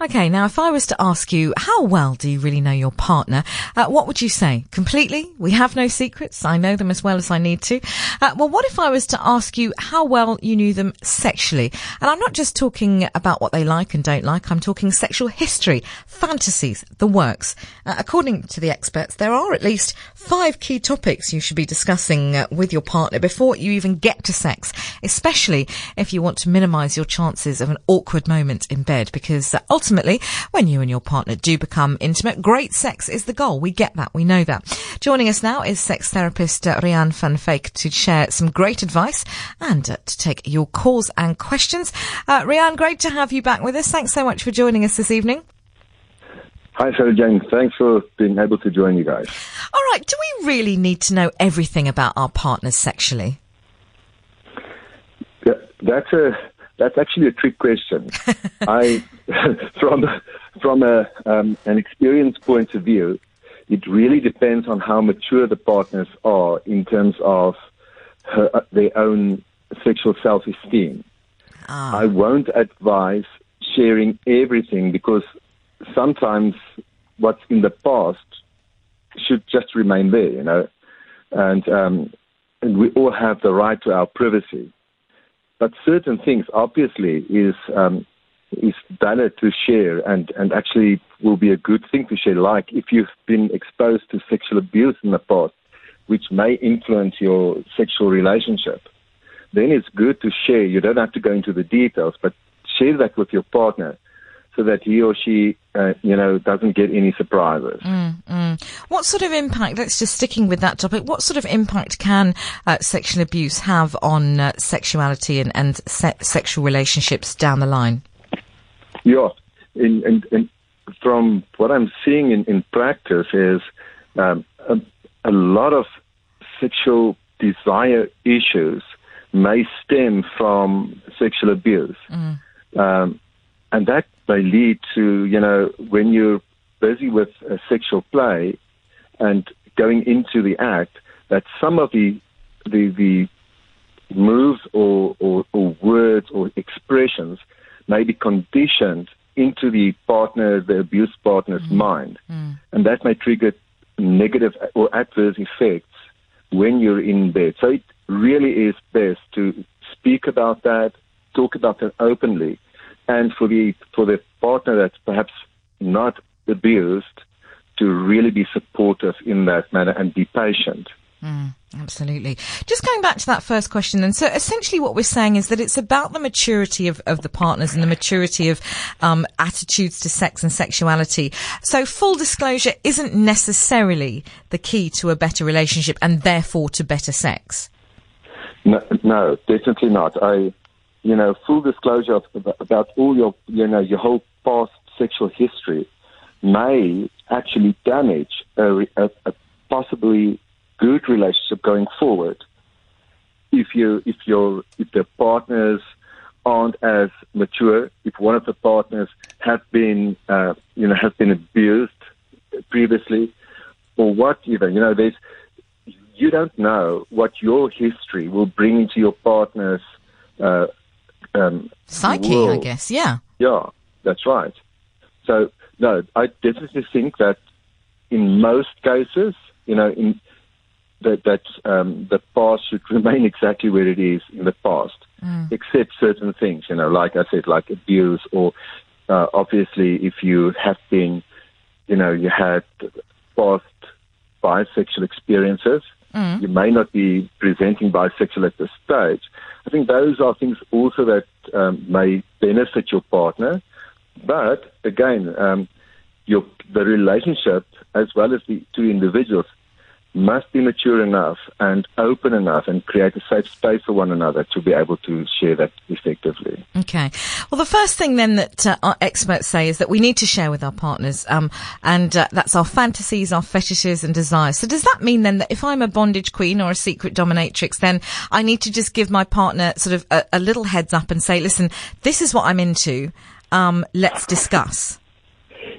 Okay, now if I was to ask you, how well do you really know your partner? Uh, what would you say? Completely? We have no secrets. I know them as well as I need to. Uh, well, what if I was to ask you how well you knew them sexually? And I'm not just talking about what they like and don't like. I'm talking sexual history, fantasies, the works. Uh, according to the experts, there are at least five key topics you should be discussing uh, with your partner before you even get to sex, especially if you want to minimize your chances of an awkward moment in bed because uh, ultimately ultimately, when you and your partner do become intimate, great sex is the goal. We get that. We know that. Joining us now is sex therapist uh, Riaan van Wyk to share some great advice and uh, to take your calls and questions. Uh, Rian, great to have you back with us. Thanks so much for joining us this evening. Hi, Sara-Jayne. Thanks for being able to join you guys. All right. Do we really need to know everything about our partners sexually? Yeah, that's a that's actually a trick question. I, from from a um, an experience point of view, it really depends on how mature the partners are in terms of her, uh, their own sexual self-esteem. Ah. I won't advise sharing everything because sometimes what's in the past should just remain there, you know, and um, and we all have the right to our privacy. But certain things, obviously, is um, is better to share and, and actually will be a good thing to share. Like if you've been exposed to sexual abuse in the past, which may influence your sexual relationship, then it's good to share. You don't have to go into the details, but share that with your partner so that he or she, uh, you know, doesn't get any surprises. Mm, mm. What sort of impact? Let's just sticking with that topic. What sort of impact can uh, sexual abuse have on uh, sexuality and, and se- sexual relationships down the line? Yeah, in, in, in, from what I'm seeing in, in practice is um, a, a lot of sexual desire issues may stem from sexual abuse. Mm. Um, and that may lead to, you know, when you're busy with a sexual play and going into the act, that some of the the, the moves or, or, or words or expressions may be conditioned into the partner, the abused partner's mm. mind. Mm. And that may trigger negative or adverse effects when you're in bed. So it really is best to speak about that, talk about that openly, and for the for the partner that's perhaps not abused to really be supportive in that manner and be patient. Mm, absolutely. Just going back to that first question, then. So essentially, what we're saying is that it's about the maturity of, of the partners and the maturity of um, attitudes to sex and sexuality. So full disclosure isn't necessarily the key to a better relationship and therefore to better sex. No, no definitely not. I you know, full disclosure of, about all your, you know, your whole past sexual history may actually damage a, a, a possibly good relationship going forward. If you, if your, if the partners aren't as mature, if one of the partners have been, uh, you know, has been abused previously, or what even, you know, there's, you don't know what your history will bring into your partner's uh, um, psyche, world. I guess. Yeah. Yeah, that's right. So no, I definitely think that in most cases, you know, in that that um, the past should remain exactly where it is in the past, mm. except certain things. You know, like I said, like abuse, or uh, obviously, if you have been, you know, you had past bisexual experiences, mm. you may not be presenting bisexual at this stage, I think those are things also that um, may benefit your partner. But again, um, your, the relationship as well as the two individuals must be mature enough and open enough and create a safe space for one another to be able to share that effectively. Okay. Well, the first thing then that uh, our experts say is that we need to share with our partners, um, and uh, that's our fantasies, our fetishes and desires. So does that mean then that if I'm a bondage queen or a secret dominatrix, then I need to just give my partner sort of a, a little heads up and say, listen, this is what I'm into. Um, let's discuss.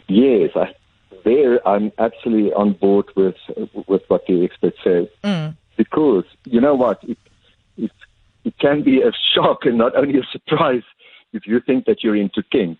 Yes, I there, I'm actually on board with with what the expert says mm. because you know what, it, it it can be a shock and not only a surprise if you think that you're into kink.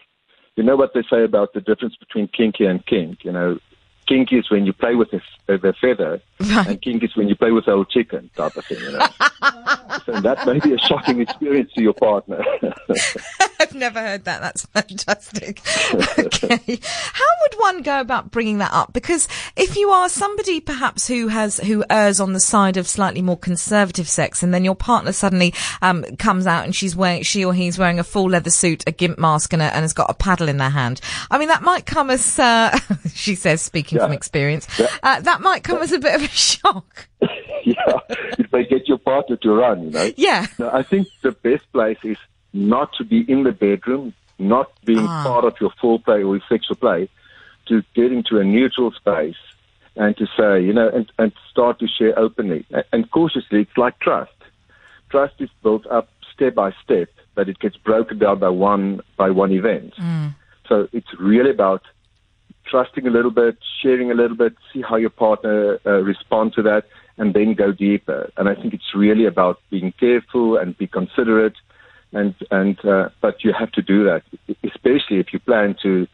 you know what they say about the difference between kinky and kink. You know, kinky is when you play with a, a feather, right. and kink is when you play with a old chicken type of thing. You know, so that may be a shocking experience to your partner. I've never heard that. That's fantastic. okay, how would one go about bringing that up? Because if you are somebody perhaps who has who errs on the side of slightly more conservative sex, and then your partner suddenly um, comes out and she's wearing she or he's wearing a full leather suit, a gimp mask, and, a, and has got a paddle in their hand. I mean, that might come as uh, she says, speaking yeah. from experience, yeah. uh, that might come as a bit of a shock. yeah, if they get your partner to run, you know. Yeah. Now, I think the best place is not to be in the bedroom, not being ah. part of your foreplay or your sexual play, to get into a neutral space and to say, you know, and, and start to share openly and cautiously. It's like trust. Trust is built up step by step, but it gets broken down by one by one event. Mm. So it's really about trusting a little bit, sharing a little bit, see how your partner uh, responds to that, and then go deeper. And I think it's really about being careful and be considerate, and and uh, but you have to do that, especially if you plan to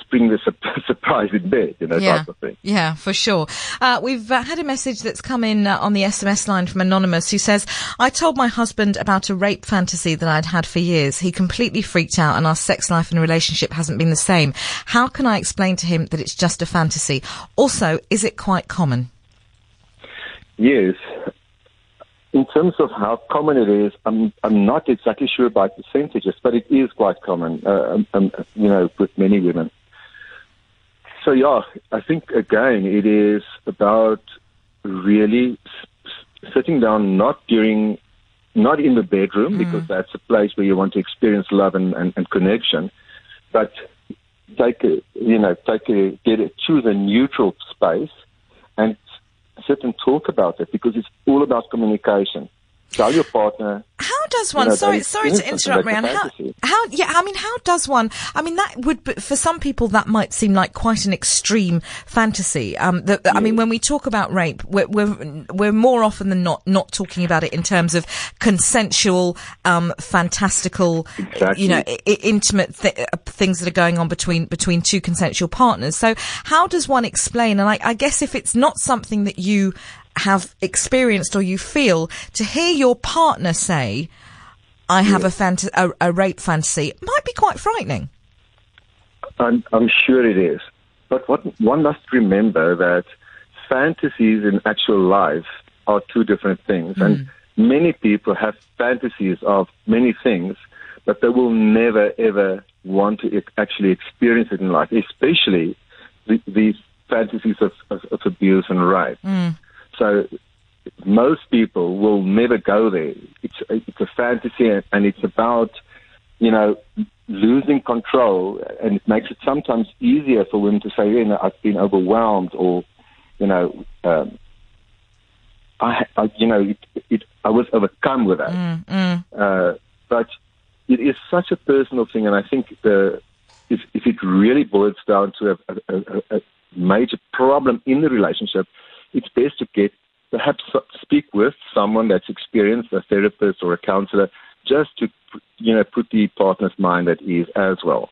spring the surprise in bed, you know, yeah. type of thing. Yeah, for sure. Uh, we've uh, had a message that's come in uh, on the SMS line from Anonymous who says, I told my husband about a rape fantasy that I'd had for years. He completely freaked out and our sex life and relationship hasn't been the same. How can I explain to him that it's just a fantasy? Also, is it quite common? Yes. In terms of how common it is, I'm I'm not exactly sure about percentages, but it is quite common. Uh, um, um you know, with many women. So yeah, I think again it is about really s- sitting down, not during, not in the bedroom mm. because that's a place where you want to experience love and, and, and connection, but take a, you know, take a, get a, choose a neutral space and sit and talk about it because it's all about communication. Tell your partner how does one? You know, sorry, sorry to interrupt, Ryan. How, how? Yeah, I mean, how does one? I mean, that would for some people that might seem like quite an extreme fantasy. Um, the, yeah. I mean, when we talk about rape, we're, we're, we're more often than not not talking about it in terms of consensual, um, fantastical, exactly. you know, I- intimate th- things that are going on between between two consensual partners. So, how does one explain? And I, I guess if it's not something that you have experienced or you feel to hear your partner say, I have a, fant- a, a rape fantasy might be quite frightening. I'm, I'm sure it is. But what one must remember that fantasies in actual life are two different things. Mm. And many people have fantasies of many things, but they will never, ever want to actually experience it in life, especially the, these fantasies of, of, of abuse and rape. Mm. So most people will never go there. It's it's a fantasy, and it's about you know losing control, and it makes it sometimes easier for women to say, you know, I've been overwhelmed, or you know, um, I, I, you know, it, it, I was overcome with that. Mm, mm. Uh, but it is such a personal thing, and I think the if, if it really boils down to a, a, a major problem in the relationship, it's best to get perhaps speak with someone that's experienced, a therapist or a counselor, just to you know put the partner's mind at ease as well.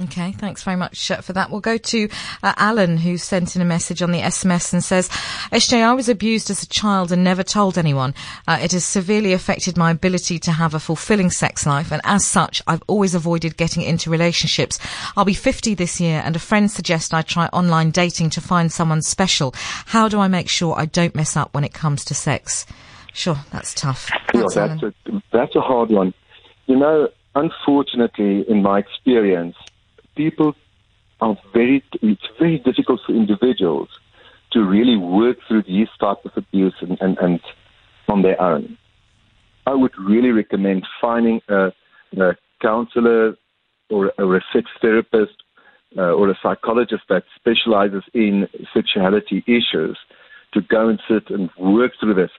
Okay, thanks very much uh, for that. We'll go to uh, Alan, who sent in a message on the SMS and says, SJ, I was abused as a child and never told anyone. Uh, it has severely affected my ability to have a fulfilling sex life, and as such, I've always avoided getting into relationships. I'll be 50 this year, and a friend suggests I try online dating to find someone special. How do I make sure I don't mess up when it comes to sex? Sure, that's tough. Yeah, that's, a, that's a hard one. You know, unfortunately, in my experience, people are very, it's very difficult for individuals to really work through these types of abuse and, and, and on their own. I would really recommend finding a, a counselor or, or, a sex therapist uh, or a psychologist that specializes in sexuality issues to go and sit and work through this.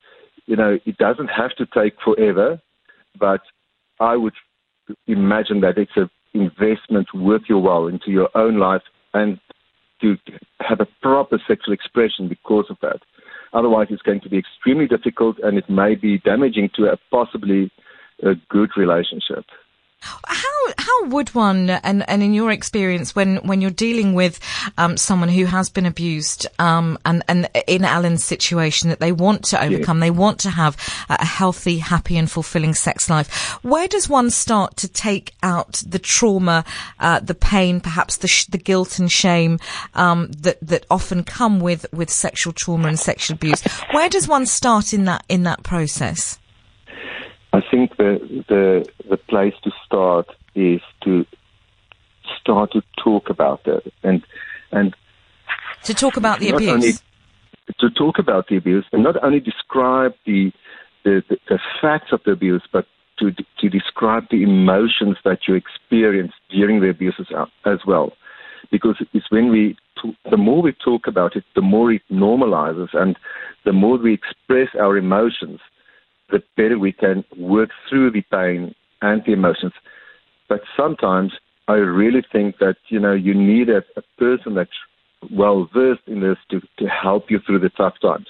You know, it doesn't have to take forever, but I would imagine that it's a investment worth your while into your own life and to have a proper sexual expression because of that. Otherwise, it's going to be extremely difficult and it may be damaging to a possibly a good relationship. How how would one, and, and in your experience, when, when you're dealing with um, someone who has been abused, um, and, and in Alan's situation that they want to overcome, they want to have a healthy, happy, and fulfilling sex life, where does one start to take out the trauma, uh, the pain, perhaps the, sh- the guilt and shame um, that that often come with with sexual trauma and sexual abuse? Where does one start in that in that process? I think the the the place to start is to start to talk about it and and to talk about the abuse. Only, to talk about the abuse and not only describe the the, the, the facts of the abuse, but to to describe the emotions that you experience during the abuse as, as well. Because it's when we, the more we talk about it, the more it normalizes, and the more we express our emotions, the better we can work through the pain and the emotions. But sometimes I really think that you know you need a, a person that's well versed in this to, to help you through the tough times.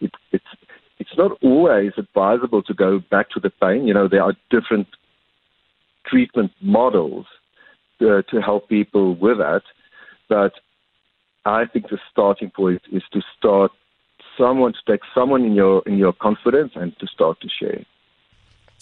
It, it's it's not always advisable to go back to the pain. You know there are different treatment models uh, to help people with that, but I think the starting point is to start someone to take someone in your in your confidence and to start to share.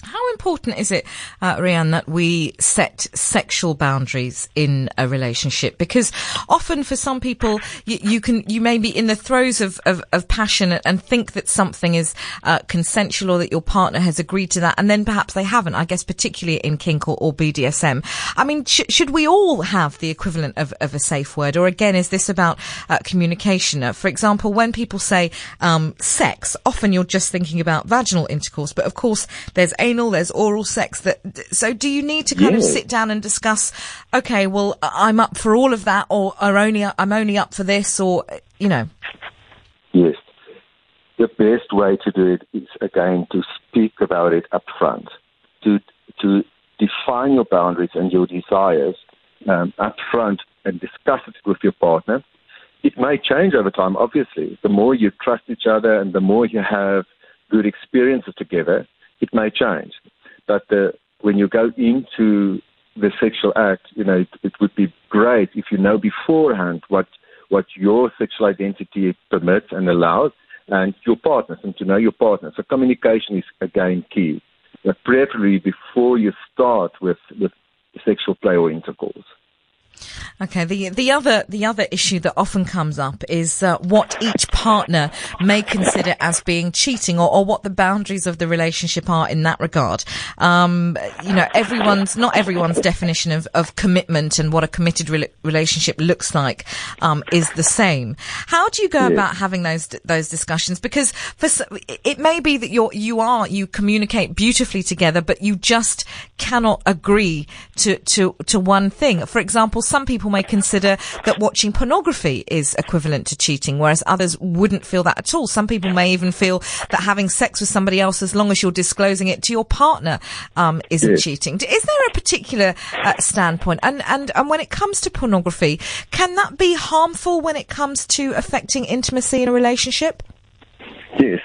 How important is it, uh, Riaan, that we set sexual boundaries in a relationship? Because often for some people, you, you can, you may be in the throes of, of, of passion and think that something is uh, consensual or that your partner has agreed to that, and then perhaps they haven't. I guess particularly in kink or, or BDSM. I mean, sh- should we all have the equivalent of, of a safe word, or again, is this about uh, communication? Uh, for example, when people say um, sex, often you're just thinking about vaginal intercourse, but of course, there's anal anal, there's oral sex. That so, do you need to kind yeah. of sit down and discuss? Okay, well, I'm up for all of that, or are only I'm only up for this, or you know. Yes, the best way to do it is again to speak about it up front, to to define your boundaries and your desires um, up front and discuss it with your partner. It may change over time, obviously. The more you trust each other and the more you have good experiences together, it may change. But the, when you go into the sexual act, you know, it, it would be great if you know beforehand what what your sexual identity permits and allows, and your partners, and to know your partner. So communication is again key, but preferably before you start with with sexual play or intercourse. Okay. The the other the other issue that often comes up is uh, what each partner may consider as being cheating, or, or what the boundaries of the relationship are in that regard. Um, you know, everyone's not everyone's definition of, of commitment and what a committed re- relationship looks like um, is the same. How do you go yeah. about having those those discussions? Because for it may be that you're you are you communicate beautifully together, but you just cannot agree to to to one thing. For example some people may consider that watching pornography is equivalent to cheating, whereas others wouldn't feel that at all. Some people may even feel that having sex with somebody else, as long as you're disclosing it to your partner, um, isn't yes. cheating. Is there a particular uh, standpoint? And, and, and when it comes to pornography, can that be harmful when it comes to affecting intimacy in a relationship? Yes.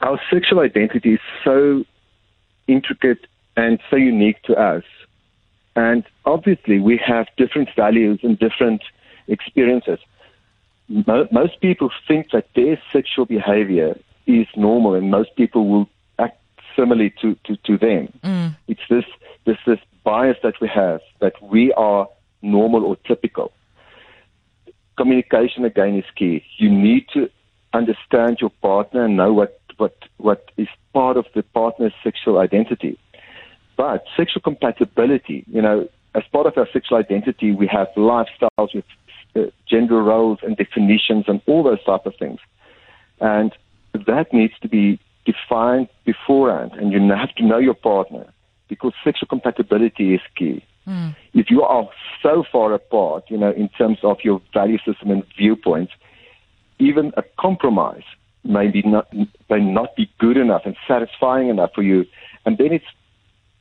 Our sexual identity is so intricate and so unique to us and obviously, we have different values and different experiences. Mo- most people think that their sexual behavior is normal, and most people will act similarly to, to, to them. Mm. It's this, this, this bias that we have that we are normal or typical. Communication, again, is key. You need to understand your partner and know what, what, what is part of the partner's sexual identity. But sexual compatibility, you know, as part of our sexual identity, we have lifestyles with uh, gender roles and definitions and all those type of things. And that needs to be defined beforehand, and you have to know your partner because sexual compatibility is key. Mm. If you are so far apart, you know, in terms of your value system and viewpoints, even a compromise may, be not, may not be good enough and satisfying enough for you. And then it's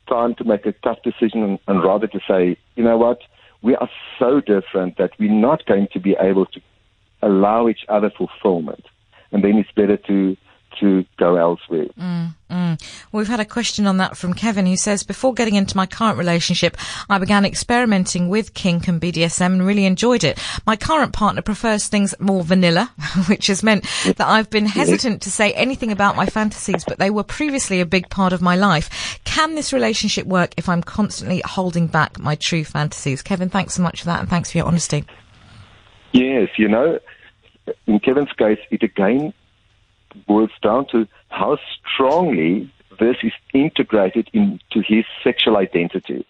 time to make a tough decision and, and rather to say, you know what, we are so different that we're not going to be able to allow each other fulfillment. And then it's better to to go elsewhere. Mm, mm. We've had a question on that from Kevin who says, before getting into my current relationship, I began experimenting with kink and BDSM and really enjoyed it. My current partner prefers things more vanilla, which has meant that I've been hesitant to say anything about my fantasies, but they were previously a big part of my life. Can this relationship work if I'm constantly holding back my true fantasies? Kevin, thanks so much for that and thanks for your honesty. Yes, you know, in Kevin's case, it again boils down to how strongly this is integrated into his sexual identity.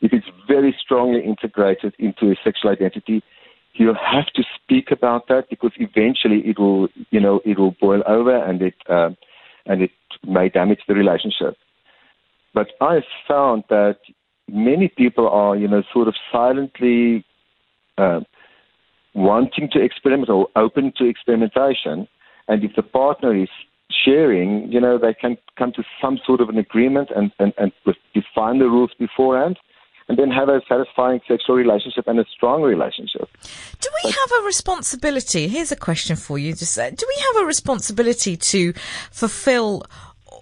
If it's very strongly integrated into his sexual identity, he'll have to speak about that because eventually it will, you know, it will boil over and it uh, and it may damage the relationship. But I've found that many people are, you know, sort of silently uh, wanting to experiment or open to experimentation. And if the partner is sharing, you know, they can come to some sort of an agreement and, and, and define the rules beforehand and then have a satisfying sexual relationship and a strong relationship. Do we but, have a responsibility? Here's a question for you. Just uh, do we have a responsibility to fulfill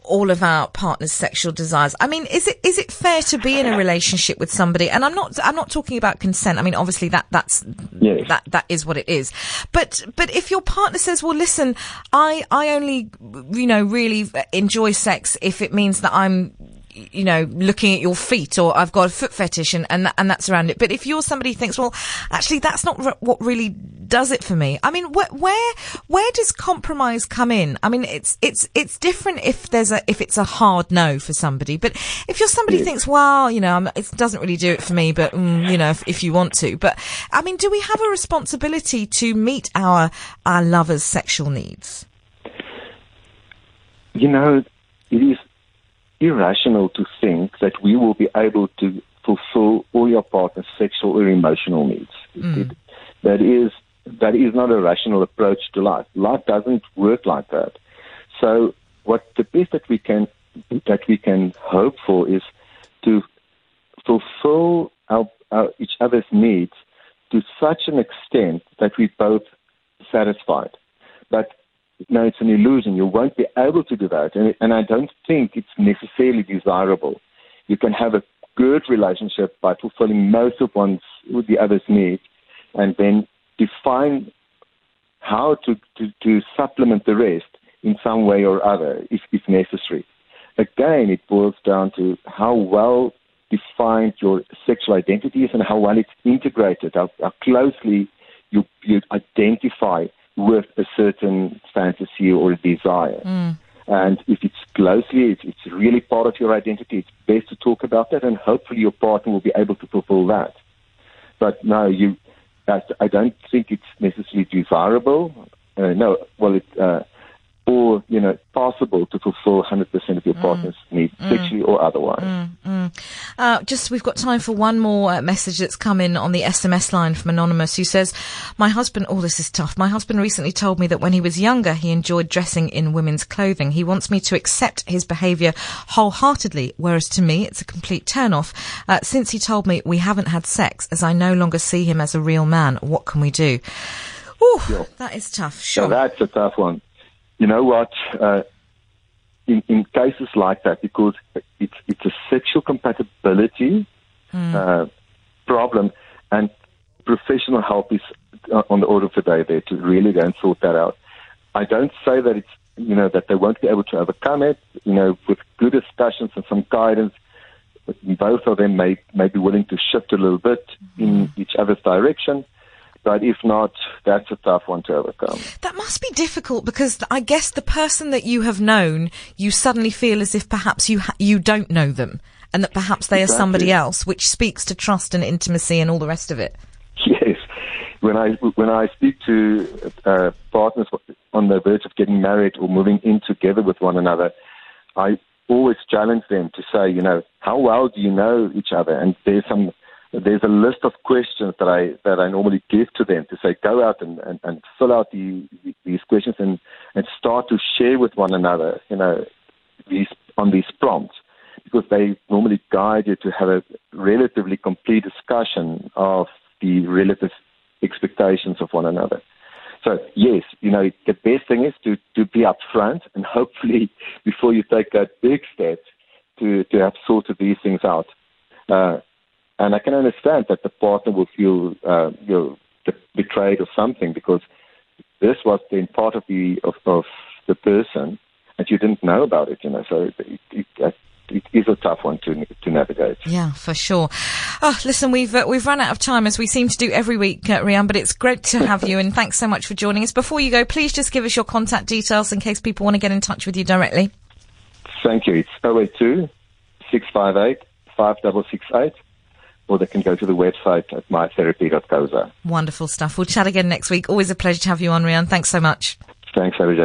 all of our partner's sexual desires. I mean, is it is it fair to be in a relationship with somebody? And I'm not I'm not talking about consent. I mean, obviously that that's yes. that that is what it is. But but if your partner says, "Well, listen, I I only you know really enjoy sex if it means that I'm you know, looking at your feet or I've got a foot fetish and, and, and that's around it. But if you're somebody who thinks, well, actually that's not re- what really does it for me. I mean, wh- where, where does compromise come in? I mean, it's, it's, it's different if there's a, if it's a hard no for somebody, but if you're somebody who thinks, well, you know, it doesn't really do it for me, but, mm, you know, if, if you want to, but I mean, do we have a responsibility to meet our, our lovers' sexual needs? You know, it is irrational to think that we will be able to fulfill all your partner's sexual or emotional needs. Mm. That is that is not a rational approach to life. Life doesn't work like that. So what the best that we can that we can hope for is to fulfill our, our, each other's needs to such an extent that we both satisfied. But no, it's an illusion. You won't be able to do that. And, and I don't think it's necessarily desirable. You can have a good relationship by fulfilling most of one's, the other's needs and then define how to, to, to supplement the rest in some way or other if, if necessary. Again, it boils down to how well defined your sexual identity is and how well it's integrated, how, how closely you, you identify with a certain fantasy or desire. Mm. And if it's closely, it's, it's really part of your identity, it's best to talk about that, and hopefully your partner will be able to fulfill that. But no, you, I don't think it's necessarily desirable. Uh, no, well, it, uh, or you know possible to fulfill 100% of your mm. partner's needs, mm. sexually or otherwise. Mm. mm. Uh, just we've got time for one more uh, message that's come in on the SMS line from anonymous who says, "My husband, oh this is tough. My husband recently told me that when he was younger, he enjoyed dressing in women's clothing. He wants me to accept his behaviour wholeheartedly, whereas to me it's a complete turn off. Uh, since he told me we haven't had sex, as I no longer see him as a real man, what can we do?" Oh, sure. that is tough. Sure, that's a tough one you know what? Uh, in, in cases like that, because it's it's a sexual compatibility mm. uh, problem, and professional help is on the order of the day there to really go and sort that out. I don't say that it's you know that they won't be able to overcome it. You know, with good discussions and some guidance, both of them may may be willing to shift a little bit in hmm. each other's direction. But if not, that's a tough one to overcome. That must be difficult because I guess the person that you have known, you suddenly feel as if perhaps you ha- you don't know them, and that perhaps they exactly. are somebody else, which speaks to trust and intimacy and all the rest of it. Yes, when I when I speak to uh, partners on the verge of getting married or moving in together with one another, I always challenge them to say, you know, how well do you know each other? And there's some there's a list of questions that I that I normally give to them to say go out and, and, and fill out the, these questions and, and start to share with one another, you know, these on these prompts because they normally guide you to have a relatively complete discussion of the relative expectations of one another. So yes, you know, the best thing is to, to be upfront and hopefully before you take that big step to, to have sorted these things out. Uh, and I can understand that the partner will feel, uh, you know, betrayed or something because this was then part of the, of, of the person and you didn't know about it, you know, so it, it, it, it is a tough one to to navigate. Yeah, for sure. Oh, listen, we've uh, we've run out of time as we seem to do every week, uh, Riaan. But it's great to have you, and thanks so much for joining us. Before you go, please just give us your contact details in case people want to get in touch with you directly. Thank you. It's 082 658 5668 or they can go to the website at mytherapy.coza. Wonderful stuff. We'll chat again next week. Always a pleasure to have you on, Riaan. Thanks so much. Thanks, Jane.